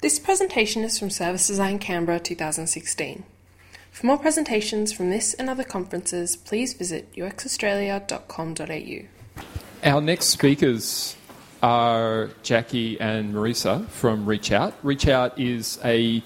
This presentation is from Service Design Canberra 2016. For more presentations from this and other conferences, please visit uxaustralia.com.au. Our next speakers are Jackie and Marisa from Reach Out. Reach Out is a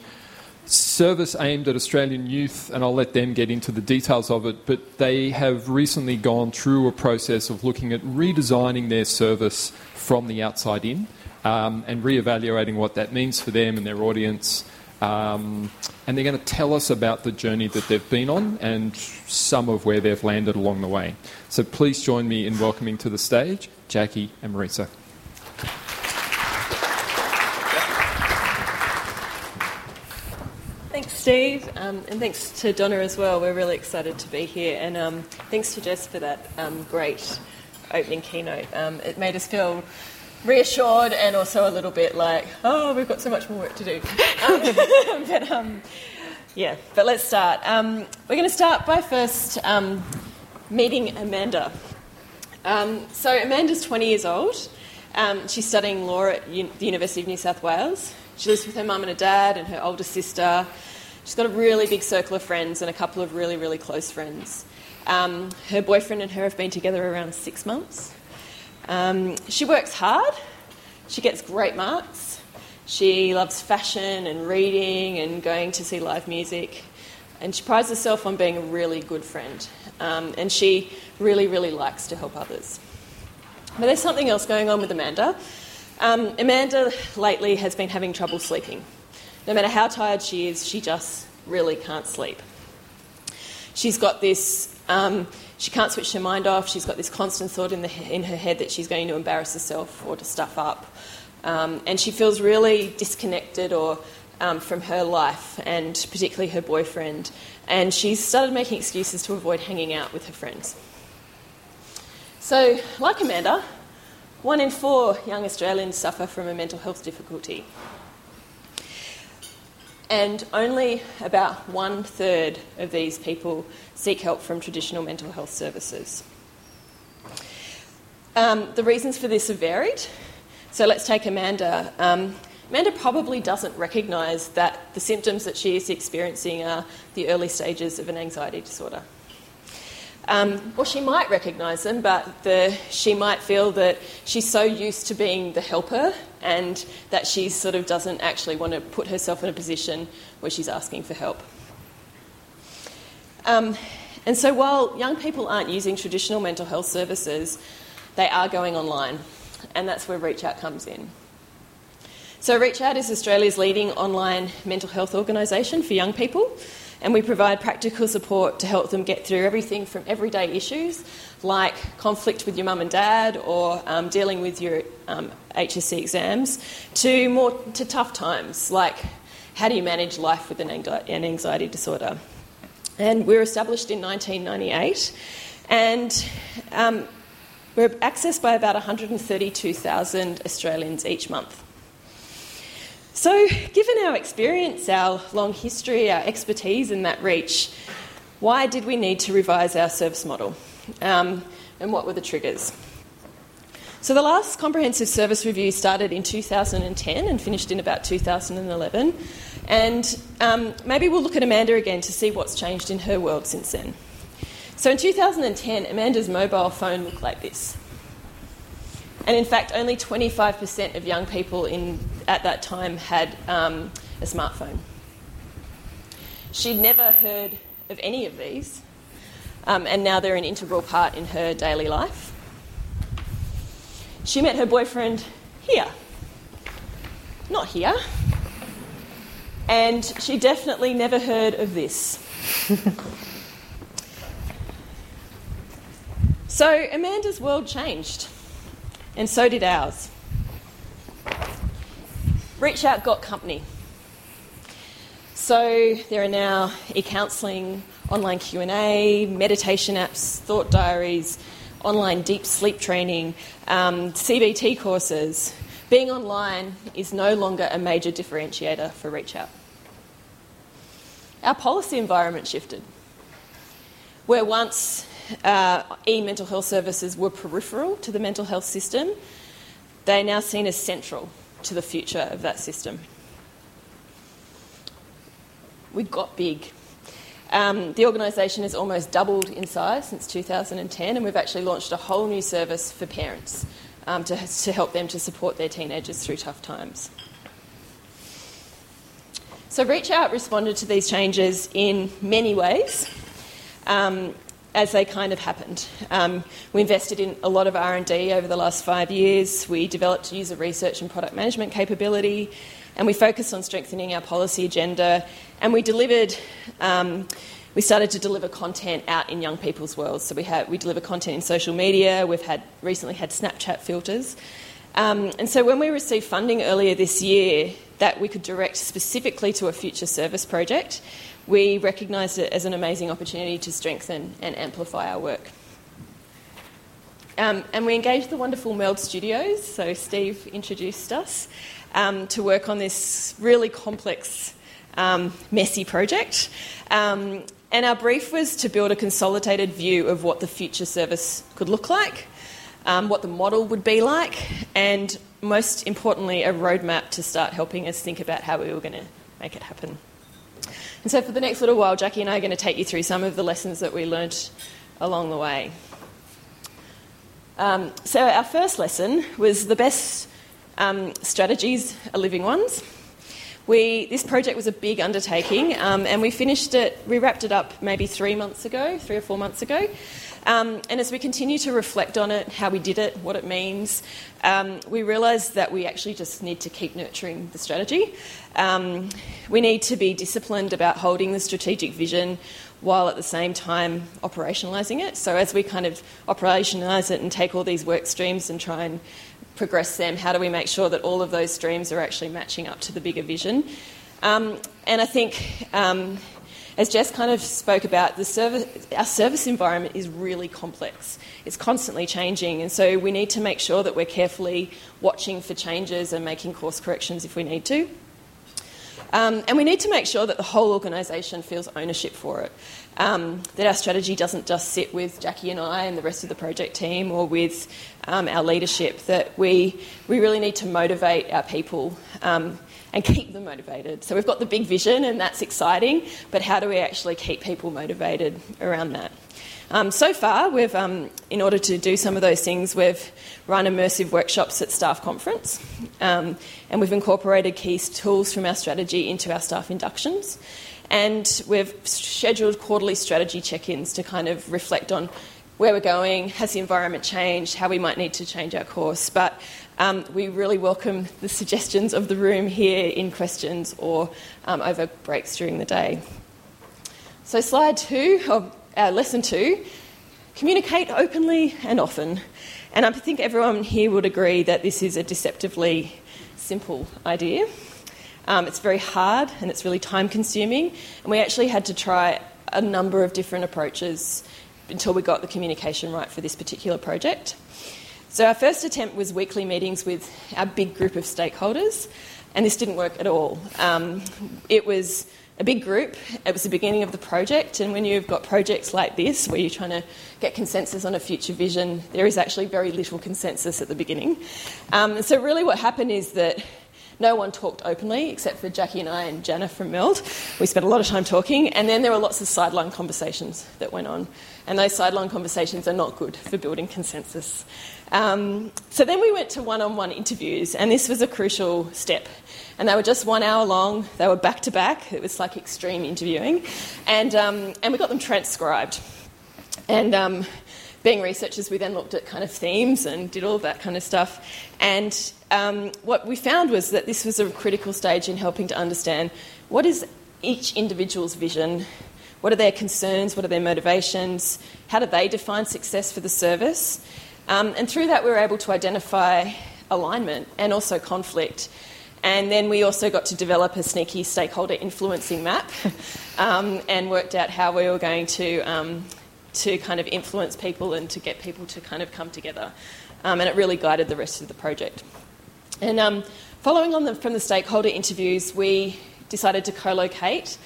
service aimed at Australian youth, and I'll let them get into the details of it. But they have recently gone through a process of looking at redesigning their service from the outside in um, and re-evaluating what that means for them and their audience. Um, and they're going to tell us about the journey that they've been on and some of where they've landed along the way. So please join me in welcoming to the stage Jackie and Marisa. Thanks, Steve, um, and thanks to Donna as well. We're really excited to be here, and um, thanks to Jess for that um, great opening keynote. Um, it made us feel reassured and also a little bit like, oh, we've got so much more work to do. Um, but um, yeah, but let's start. Um, we're going to start by first um, meeting Amanda. Um, so Amanda's 20 years old. Um, she's studying law at U- the University of New South Wales. She lives with her mum and her dad and her older sister. She's got a really big circle of friends and a couple of really, really close friends. her boyfriend and her have been together around six months. Um, she works hard, she gets great marks, she loves fashion and reading and going to see live music, and she prides herself on being a really good friend. Um, and she really, really likes to help others. But there's something else going on with Amanda. Um, Amanda lately has been having trouble sleeping. No matter how tired she is, she just really can't sleep. She's got this um, she can't switch her mind off. She's got this constant thought in, the, in her head that she's going to embarrass herself or to stuff up. Um, and she feels really disconnected or um, from her life and particularly her boyfriend. And she's started making excuses to avoid hanging out with her friends. So, like Amanda, one in four young Australians suffer from a mental health difficulty. And only about one third of these people seek help from traditional mental health services. Um, the reasons for this are varied. So let's take Amanda. Um, Amanda probably doesn't recognise that the symptoms that she is experiencing are the early stages of an anxiety disorder. Um, or she might recognise them, but the, she might feel that she's so used to being the helper and that she sort of doesn't actually want to put herself in a position where she's asking for help. Um, and so while young people aren't using traditional mental health services, they are going online, and that's where Reach Out comes in. So, Reach Out is Australia's leading online mental health organisation for young people, and we provide practical support to help them get through everything from everyday issues like conflict with your mum and dad or um, dealing with your um, HSC exams to more to tough times like how do you manage life with an anxiety disorder. And we were established in 1998, and um, we're accessed by about 132,000 Australians each month. So, given our experience, our long history, our expertise in that reach, why did we need to revise our service model? Um, and what were the triggers? So, the last comprehensive service review started in 2010 and finished in about 2011. And um, maybe we'll look at Amanda again to see what's changed in her world since then. So in 2010, Amanda's mobile phone looked like this. And in fact, only 25% of young people in, at that time had um, a smartphone. She'd never heard of any of these, um, and now they're an integral part in her daily life. She met her boyfriend here, not here. And she definitely never heard of this. so Amanda's world changed, and so did ours. Reach Out got company. So there are now e-counselling, online Q&A, meditation apps, thought diaries, online deep sleep training, um, CBT courses, being online is no longer a major differentiator for Reach Out. Our policy environment shifted. Where once uh, e mental health services were peripheral to the mental health system, they are now seen as central to the future of that system. we got big. Um, the organisation has almost doubled in size since 2010, and we've actually launched a whole new service for parents um, to, to help them to support their teenagers through tough times. So, Reach Out responded to these changes in many ways. Um, as they kind of happened. Um, we invested in a lot of R&D over the last five years. We developed user research and product management capability, and we focused on strengthening our policy agenda. And we delivered. Um, we started to deliver content out in young people's worlds. So we have we deliver content in social media. We've had recently had Snapchat filters, um, and so when we received funding earlier this year that we could direct specifically to a future service project, we recognised it as an amazing opportunity to strengthen and amplify our work. Um, and we engaged the wonderful Meld Studios, so Steve introduced us, um, to work on this really complex, um, messy project. Um, and our brief was to build a consolidated view of what the future service could look like, um, what the model would be like, and most importantly, a roadmap to start helping us think about how we were going to make it happen. And so, for the next little while, Jackie and I are going to take you through some of the lessons that we learnt along the way. Um, so, our first lesson was the best um, strategies are living ones. We, this project was a big undertaking, um, and we finished it, we wrapped it up maybe three months ago, three or four months ago. Um, and as we continue to reflect on it, how we did it, what it means, um, we realised that we actually just need to keep nurturing the strategy. Um, we need to be disciplined about holding the strategic vision while at the same time operationalising it. So as we kind of operationalise it and take all these work streams and try and progress them, how do we make sure that all of those streams are actually matching up to the bigger vision? Um, and I think um, as Jess kind of spoke about, the service, our service environment is really complex. It's constantly changing, and so we need to make sure that we're carefully watching for changes and making course corrections if we need to. Um, and we need to make sure that the whole organisation feels ownership for it. Um, that our strategy doesn't just sit with Jackie and I and the rest of the project team or with um, our leadership, that we, we really need to motivate our people um, and keep them motivated. So we've got the big vision, and that's exciting, but how do we actually keep people motivated around that? Um, so far, we've, um, in order to do some of those things, we've run immersive workshops at staff conference, um, and we've incorporated key tools from our strategy into our staff inductions. And we've scheduled quarterly strategy check ins to kind of reflect on where we're going, has the environment changed, how we might need to change our course. But um, we really welcome the suggestions of the room here in questions or um, over breaks during the day. So, slide two, of uh, lesson two communicate openly and often. And I think everyone here would agree that this is a deceptively simple idea. Um, it's very hard and it's really time consuming, and we actually had to try a number of different approaches until we got the communication right for this particular project. So, our first attempt was weekly meetings with our big group of stakeholders, and this didn't work at all. Um, it was a big group, it was the beginning of the project, and when you've got projects like this where you're trying to get consensus on a future vision, there is actually very little consensus at the beginning. Um, so, really, what happened is that no one talked openly except for Jackie and I and Jana from Meld. We spent a lot of time talking, and then there were lots of sideline conversations that went on. And those sideline conversations are not good for building consensus. Um, so then we went to one on one interviews, and this was a crucial step. And they were just one hour long, they were back to back, it was like extreme interviewing. And, um, and we got them transcribed. And um, being researchers, we then looked at kind of themes and did all of that kind of stuff. And um, what we found was that this was a critical stage in helping to understand what is each individual's vision, what are their concerns, what are their motivations, how do they define success for the service. Um, and through that, we were able to identify alignment and also conflict. And then we also got to develop a sneaky stakeholder influencing map um, and worked out how we were going to um, to kind of influence people and to get people to kind of come together. Um, and it really guided the rest of the project. And um, following on the, from the stakeholder interviews, we decided to co locate.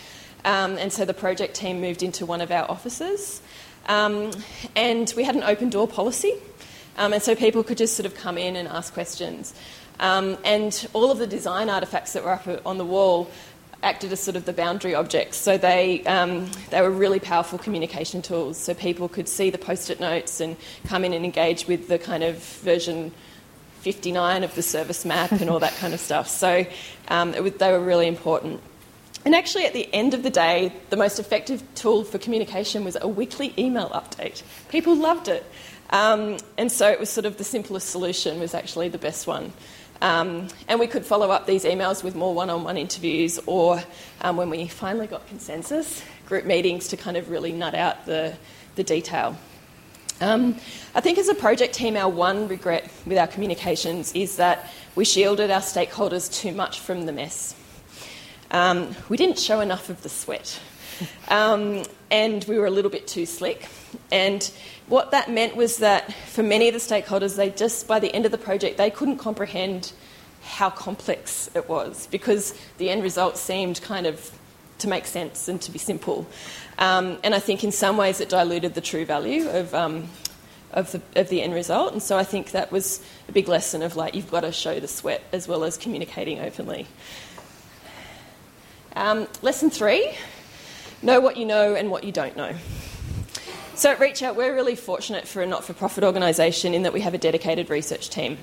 Um, and so the project team moved into one of our offices. Um, and we had an open door policy. Um, and so people could just sort of come in and ask questions. Um, and all of the design artefacts that were up on the wall acted as sort of the boundary objects. So they, um, they were really powerful communication tools. So people could see the post it notes and come in and engage with the kind of version 59 of the service map and all that kind of stuff. So um, was, they were really important. And actually, at the end of the day, the most effective tool for communication was a weekly email update. People loved it. Um, and so it was sort of the simplest solution, was actually the best one. Um, and we could follow up these emails with more one on one interviews or um, when we finally got consensus, group meetings to kind of really nut out the, the detail. Um, I think as a project team, our one regret with our communications is that we shielded our stakeholders too much from the mess. Um, we didn't show enough of the sweat. Um, and we were a little bit too slick. And what that meant was that for many of the stakeholders, they just, by the end of the project, they couldn't comprehend how complex it was because the end result seemed kind of to make sense and to be simple. Um, and I think in some ways it diluted the true value of, um, of, the, of the end result. And so I think that was a big lesson of like, you've got to show the sweat as well as communicating openly. Um, lesson three know what you know and what you don't know. So at Reach Out, we're really fortunate for a not for profit organisation in that we have a dedicated research team.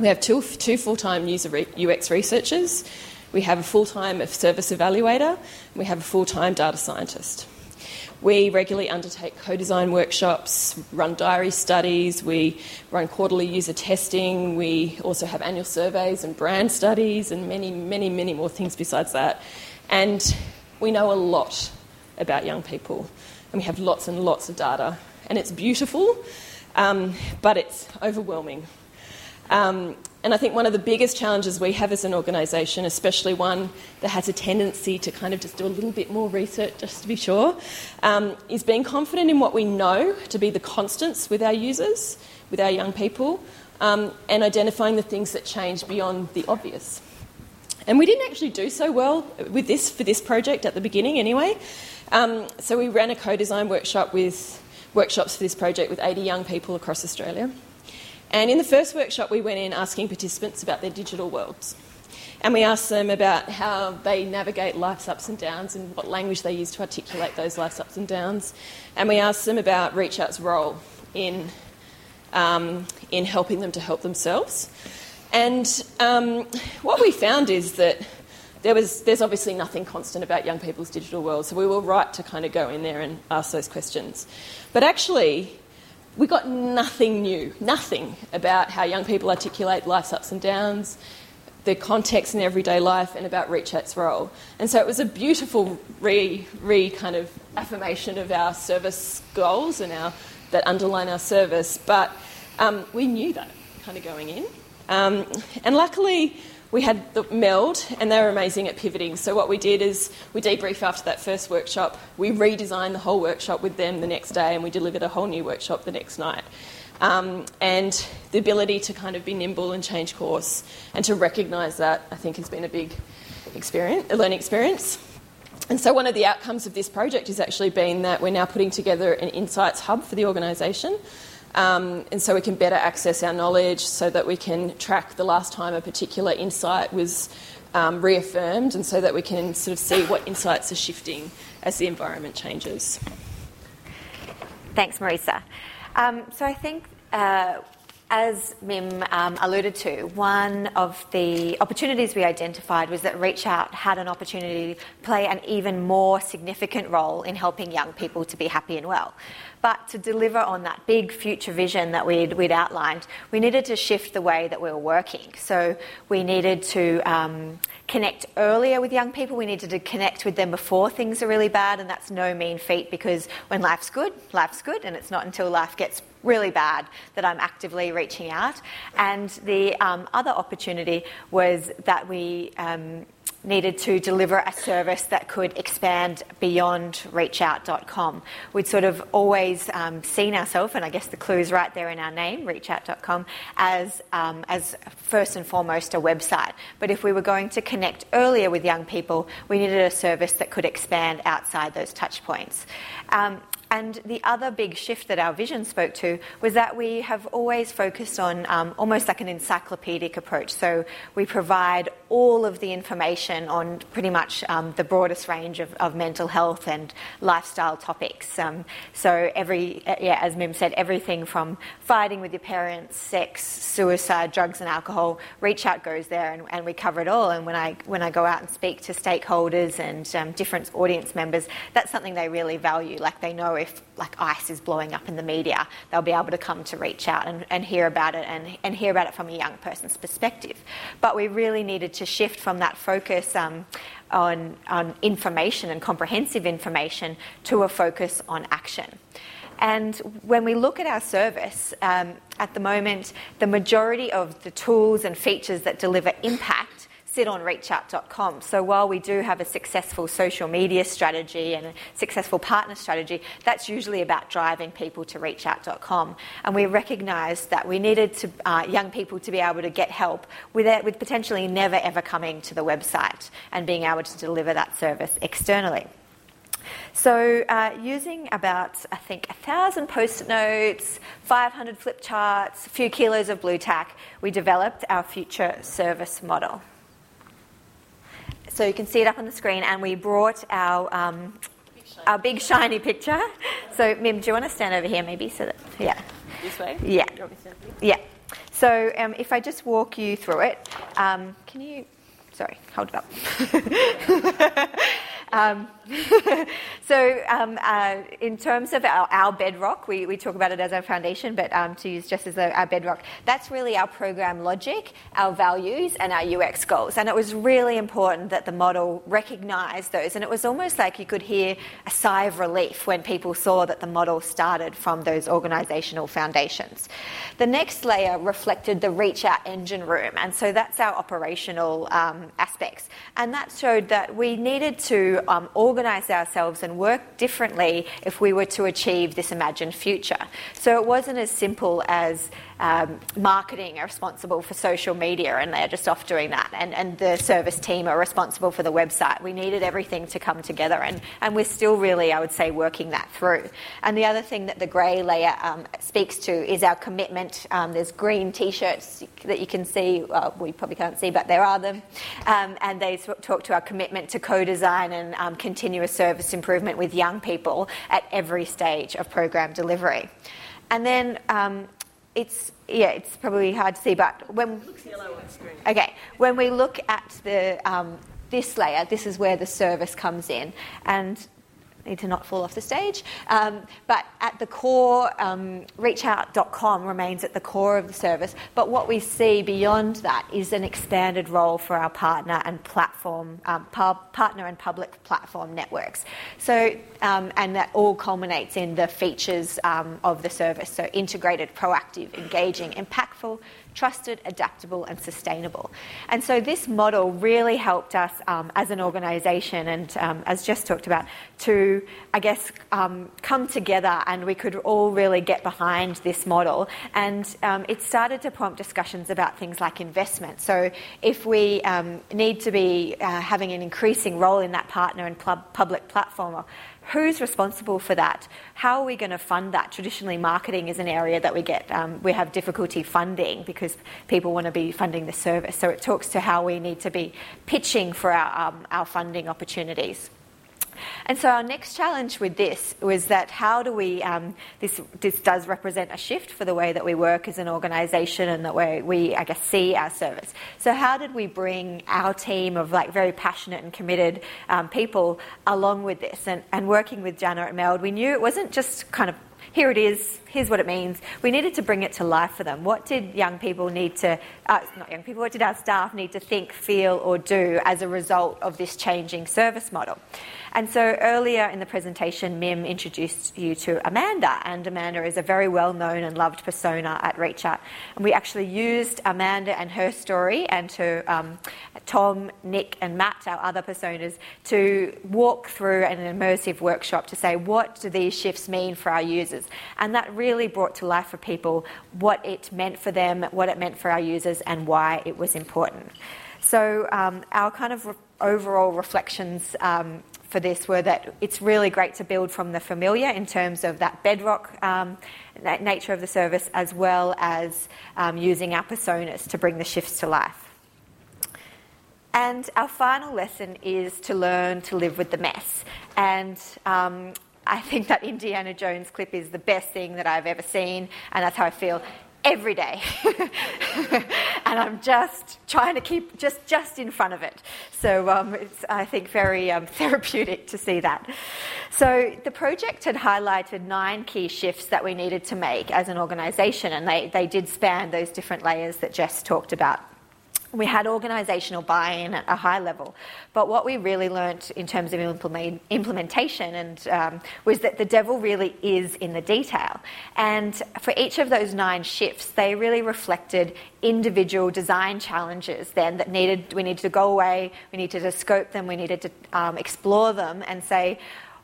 We have two, two full time user UX researchers, we have a full time service evaluator, we have a full time data scientist. We regularly undertake co design workshops, run diary studies, we run quarterly user testing, we also have annual surveys and brand studies, and many, many, many more things besides that. And we know a lot about young people and we have lots and lots of data. And it's beautiful, um, but it's overwhelming. Um, and I think one of the biggest challenges we have as an organisation, especially one that has a tendency to kind of just do a little bit more research just to be sure, um, is being confident in what we know to be the constants with our users, with our young people, um, and identifying the things that change beyond the obvious. And we didn't actually do so well with this for this project at the beginning, anyway. Um, so we ran a co-design workshop with workshops for this project with 80 young people across Australia. And in the first workshop, we went in asking participants about their digital worlds. And we asked them about how they navigate life's ups and downs and what language they use to articulate those life's ups and downs. And we asked them about Reach Out's role in, um, in helping them to help themselves. And um, what we found is that there was, there's obviously nothing constant about young people's digital world, so we were right to kind of go in there and ask those questions. But actually, we got nothing new, nothing about how young people articulate life's ups and downs, their context in everyday life, and about Reach Out's role. And so it was a beautiful re, re kind of affirmation of our service goals and our, that underline our service. But um, we knew that kind of going in. Um, and luckily, we had the Meld, and they were amazing at pivoting. So, what we did is we debriefed after that first workshop. We redesigned the whole workshop with them the next day, and we delivered a whole new workshop the next night. Um, and the ability to kind of be nimble and change course and to recognise that, I think, has been a big experience, a learning experience. And so, one of the outcomes of this project has actually been that we're now putting together an insights hub for the organisation. Um, and so we can better access our knowledge so that we can track the last time a particular insight was um, reaffirmed and so that we can sort of see what insights are shifting as the environment changes. Thanks, Marisa. Um, so I think. Uh, as Mim um, alluded to, one of the opportunities we identified was that Reach Out had an opportunity to play an even more significant role in helping young people to be happy and well. But to deliver on that big future vision that we'd, we'd outlined, we needed to shift the way that we were working. So we needed to um, connect earlier with young people. We needed to connect with them before things are really bad, and that's no mean feat because when life's good, life's good, and it's not until life gets really bad that I'm actively reaching out. And the um, other opportunity was that we um, needed to deliver a service that could expand beyond reachout.com. We'd sort of always um, seen ourselves, and I guess the clue's right there in our name, reachout.com, as, um, as first and foremost a website. But if we were going to connect earlier with young people, we needed a service that could expand outside those touch points. Um, and the other big shift that our vision spoke to was that we have always focused on um, almost like an encyclopedic approach. So we provide all of the information on pretty much um, the broadest range of, of, mental health and lifestyle topics. Um, so every, yeah, as Mim said, everything from fighting with your parents, sex, suicide, drugs and alcohol. Reach Out goes there, and, and we cover it all. And when I when I go out and speak to stakeholders and um, different audience members, that's something they really value. Like they know if like ICE is blowing up in the media, they'll be able to come to Reach Out and, and hear about it and, and hear about it from a young person's perspective. But we really needed to shift from that focus um, on, on information and comprehensive information to a focus on action. And when we look at our service, um, at the moment, the majority of the tools and features that deliver impact sit on reachout.com. So while we do have a successful social media strategy and a successful partner strategy, that's usually about driving people to reachout.com. And we recognised that we needed to, uh, young people to be able to get help with, with potentially never ever coming to the website and being able to deliver that service externally. So, uh, using about, I think, a thousand post it notes, 500 flip charts, a few kilos of Blu Tack, we developed our future service model. So, you can see it up on the screen, and we brought our. Um, our big shiny picture. So, Mim, do you want to stand over here maybe? So that, yeah. This way? Yeah. Yeah. So, um, if I just walk you through it, um, can you. Sorry, hold it up. So, um, uh, in terms of our, our bedrock, we, we, talk about it as our foundation, but um, to use just as a, our bedrock, that's really our program logic, our values, and our UX goals. And it was really important that the model recognised those. And it was almost like you could hear a sigh of relief when people saw that the model started from those organisational foundations. The next layer reflected the reach out engine room, and so that's our operational um, aspects. And that showed that we needed to um, organise ourselves and work differently if we were to achieve this imagined future. So it wasn't as simple as um, marketing are responsible for social media and they're just off doing that, and, and the service team are responsible for the website. We needed everything to come together, and, and we're still really, I would say, working that through. And the other thing that the grey layer um, speaks to is our commitment. Um, there's green t shirts that you can see, well, we probably can't see, but there are them, um, and they talk to our commitment to co design and um, continuous service improvement with young people at every stage of program delivery. And then um, it's yeah, it's probably hard to see, but when okay, when we look at the um, this layer, this is where the service comes in, and need to not fall off the stage. Um, but at the core, um, reachout.com remains at the core of the service. But what we see beyond that is an expanded role for our partner and platform, um, partner and public platform networks. So, um, and that all culminates in the features um, of the service. So, integrated, proactive, engaging, impactful, trusted, adaptable, and sustainable. And so this model really helped us um, as an organisation and, um, as Jess talked about, to, I guess, um, come together and we could all really get behind this model. And um, it started to prompt discussions about things like investment. So if we um, need to be uh, having an increasing role in that partner and pub- public platform, who's responsible for that? How are we going to fund that? Traditionally, marketing is an area that we get um, we have difficulty funding because people want to be funding the service. So it talks to how we need to be pitching for our um, our funding opportunities. And so our next challenge with this was that how do we, um, this, this does represent a shift for the way that we work as an organisation and the way we, I guess, see our service. So how did we bring our team of like very passionate and committed um, people along with this? And, and working with Jana at Meld, we knew it wasn't just kind of here it is, here's what it means. We needed to bring it to life for them. What did young people need to, uh, not young people, what did our staff need to think, feel, or do as a result of this changing service model? And so earlier in the presentation, Mim introduced you to Amanda, and Amanda is a very well known and loved persona at ReachOut. And we actually used Amanda and her story and to um, Tom, Nick, and Matt, our other personas, to walk through an immersive workshop to say what do these shifts mean for our users. And that really brought to life for people what it meant for them, what it meant for our users, and why it was important. So, um, our kind of re- overall reflections um, for this were that it's really great to build from the familiar in terms of that bedrock um, nature of the service, as well as um, using our personas to bring the shifts to life. And our final lesson is to learn to live with the mess. And um, I think that Indiana Jones clip is the best thing that I've ever seen, and that's how I feel every day. and I'm just trying to keep just, just in front of it. So um, it's, I think, very um, therapeutic to see that. So the project had highlighted nine key shifts that we needed to make as an organisation, and they, they did span those different layers that Jess talked about we had organisational buy-in at a high level, but what we really learnt in terms of implement, implementation and um, was that the devil really is in the detail. And for each of those nine shifts, they really reflected individual design challenges. Then that needed we needed to go away, we needed to scope them, we needed to um, explore them, and say.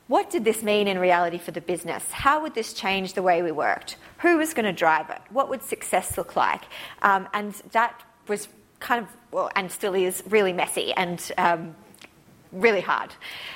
What did this mean in reality for the business? How would this change the way we worked? Who was going to drive it? What would success look like? Um, and that was kind of, well, and still is really messy and um, really hard.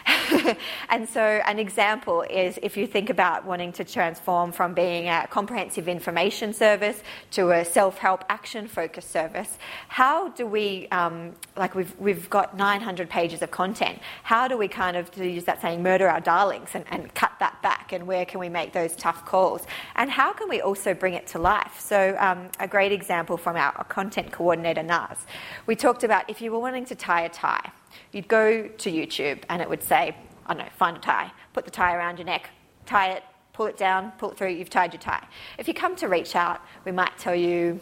and so, an example is if you think about wanting to transform from being a comprehensive information service to a self help action focused service, how do we, um, like, we've, we've got 900 pages of content, how do we kind of, use that saying, murder our darlings and, and cut that back? And where can we make those tough calls? And how can we also bring it to life? So, um, a great example from our content coordinator, Naz, we talked about if you were wanting to tie a tie, You'd go to YouTube and it would say, I don't know, find a tie, put the tie around your neck, tie it, pull it down, pull it through, you've tied your tie. If you come to reach out, we might tell you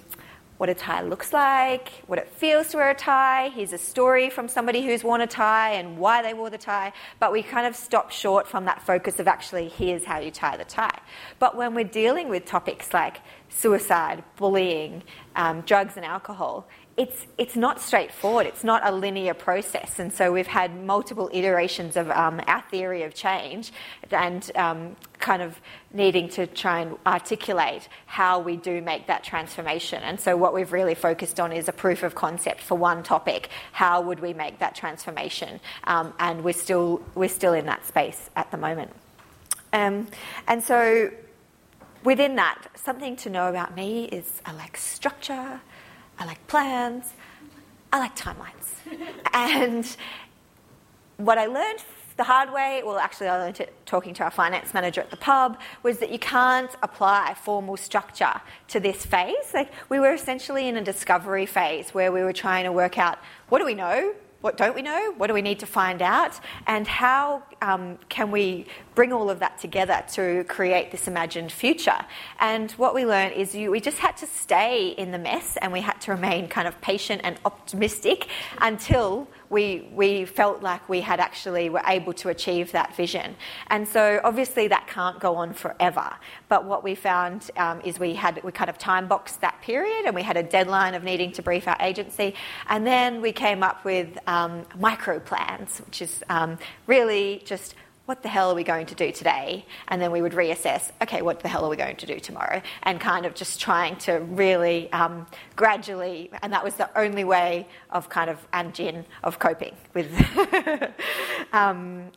what a tie looks like, what it feels to wear a tie. Here's a story from somebody who's worn a tie and why they wore the tie. But we kind of stop short from that focus of actually, here's how you tie the tie. But when we're dealing with topics like suicide, bullying, um, drugs, and alcohol, it's, it's not straightforward. It's not a linear process. And so we've had multiple iterations of um, our theory of change and um, kind of needing to try and articulate how we do make that transformation. And so what we've really focused on is a proof of concept for one topic. How would we make that transformation? Um, and we're still, we're still in that space at the moment. Um, and so within that, something to know about me is I like structure. I like plans, I like timelines. and what I learned the hard way, well, actually, I learned it talking to our finance manager at the pub, was that you can't apply formal structure to this phase. Like, we were essentially in a discovery phase where we were trying to work out what do we know, what don't we know? What do we need to find out? And how um, can we bring all of that together to create this imagined future? And what we learned is you, we just had to stay in the mess and we had to remain kind of patient and optimistic until we, we felt like we had actually were able to achieve that vision. And so obviously that can't go on forever. But what we found um, is we had we kind of time boxed that period and we had a deadline of needing to brief our agency. And then we came up with um, micro plans, which is um, really just what the hell are we going to do today? And then we would reassess, okay, what the hell are we going to do tomorrow? And kind of just trying to really um, gradually, and that was the only way of kind of, and Jin, of coping with. um,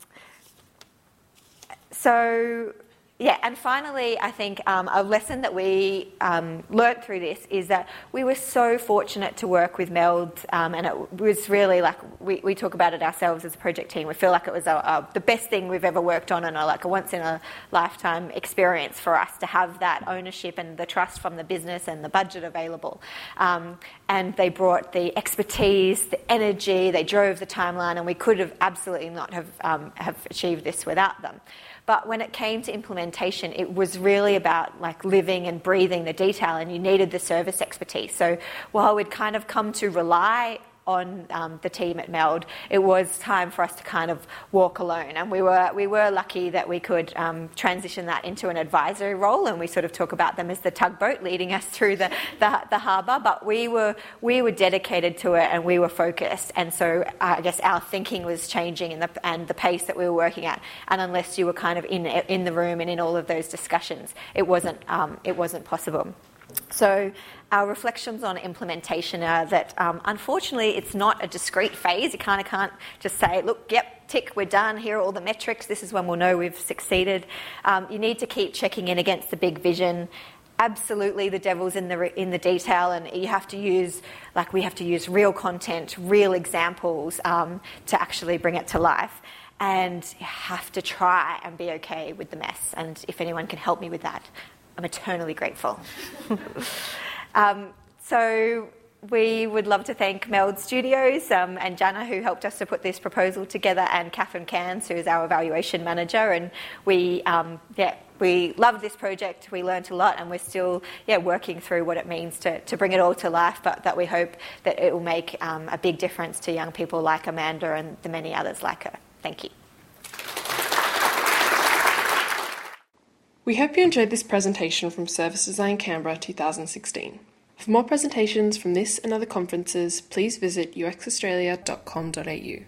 so yeah, and finally, I think um, a lesson that we um, learnt through this is that we were so fortunate to work with Meld, um, and it was really like we, we talk about it ourselves as a project team. We feel like it was a, a, the best thing we've ever worked on, and a, like a once in a lifetime experience for us to have that ownership and the trust from the business and the budget available. Um, and they brought the expertise, the energy, they drove the timeline, and we could have absolutely not have um, have achieved this without them. But when it came to implementation, it was really about like living and breathing the detail, and you needed the service expertise. So while we'd kind of come to rely on um, the team at Meld, it was time for us to kind of walk alone. And we were, we were lucky that we could um, transition that into an advisory role, and we sort of talk about them as the tugboat leading us through the, the, the harbour. But we were, we were dedicated to it and we were focused. And so uh, I guess our thinking was changing and the, and the pace that we were working at. And unless you were kind of in, in the room and in all of those discussions, it wasn't, um, it wasn't possible. So, our reflections on implementation are that um, unfortunately it's not a discrete phase. You kind of can't just say, look, yep, tick, we're done, here are all the metrics, this is when we'll know we've succeeded. Um, you need to keep checking in against the big vision absolutely the devil's in the in the detail, and you have to use like we have to use real content, real examples um, to actually bring it to life. And you have to try and be okay with the mess. And if anyone can help me with that, I'm eternally grateful. um, so we would love to thank Meld Studios um, and Jana, who helped us to put this proposal together, and Catherine Cairns, who is our evaluation manager. And we, um, yeah, we loved this project. We learnt a lot, and we're still, yeah, working through what it means to, to bring it all to life. But that we hope that it will make um, a big difference to young people like Amanda and the many others like her. Thank you. We hope you enjoyed this presentation from Service Design Canberra 2016. For more presentations from this and other conferences, please visit uxaustralia.com.au.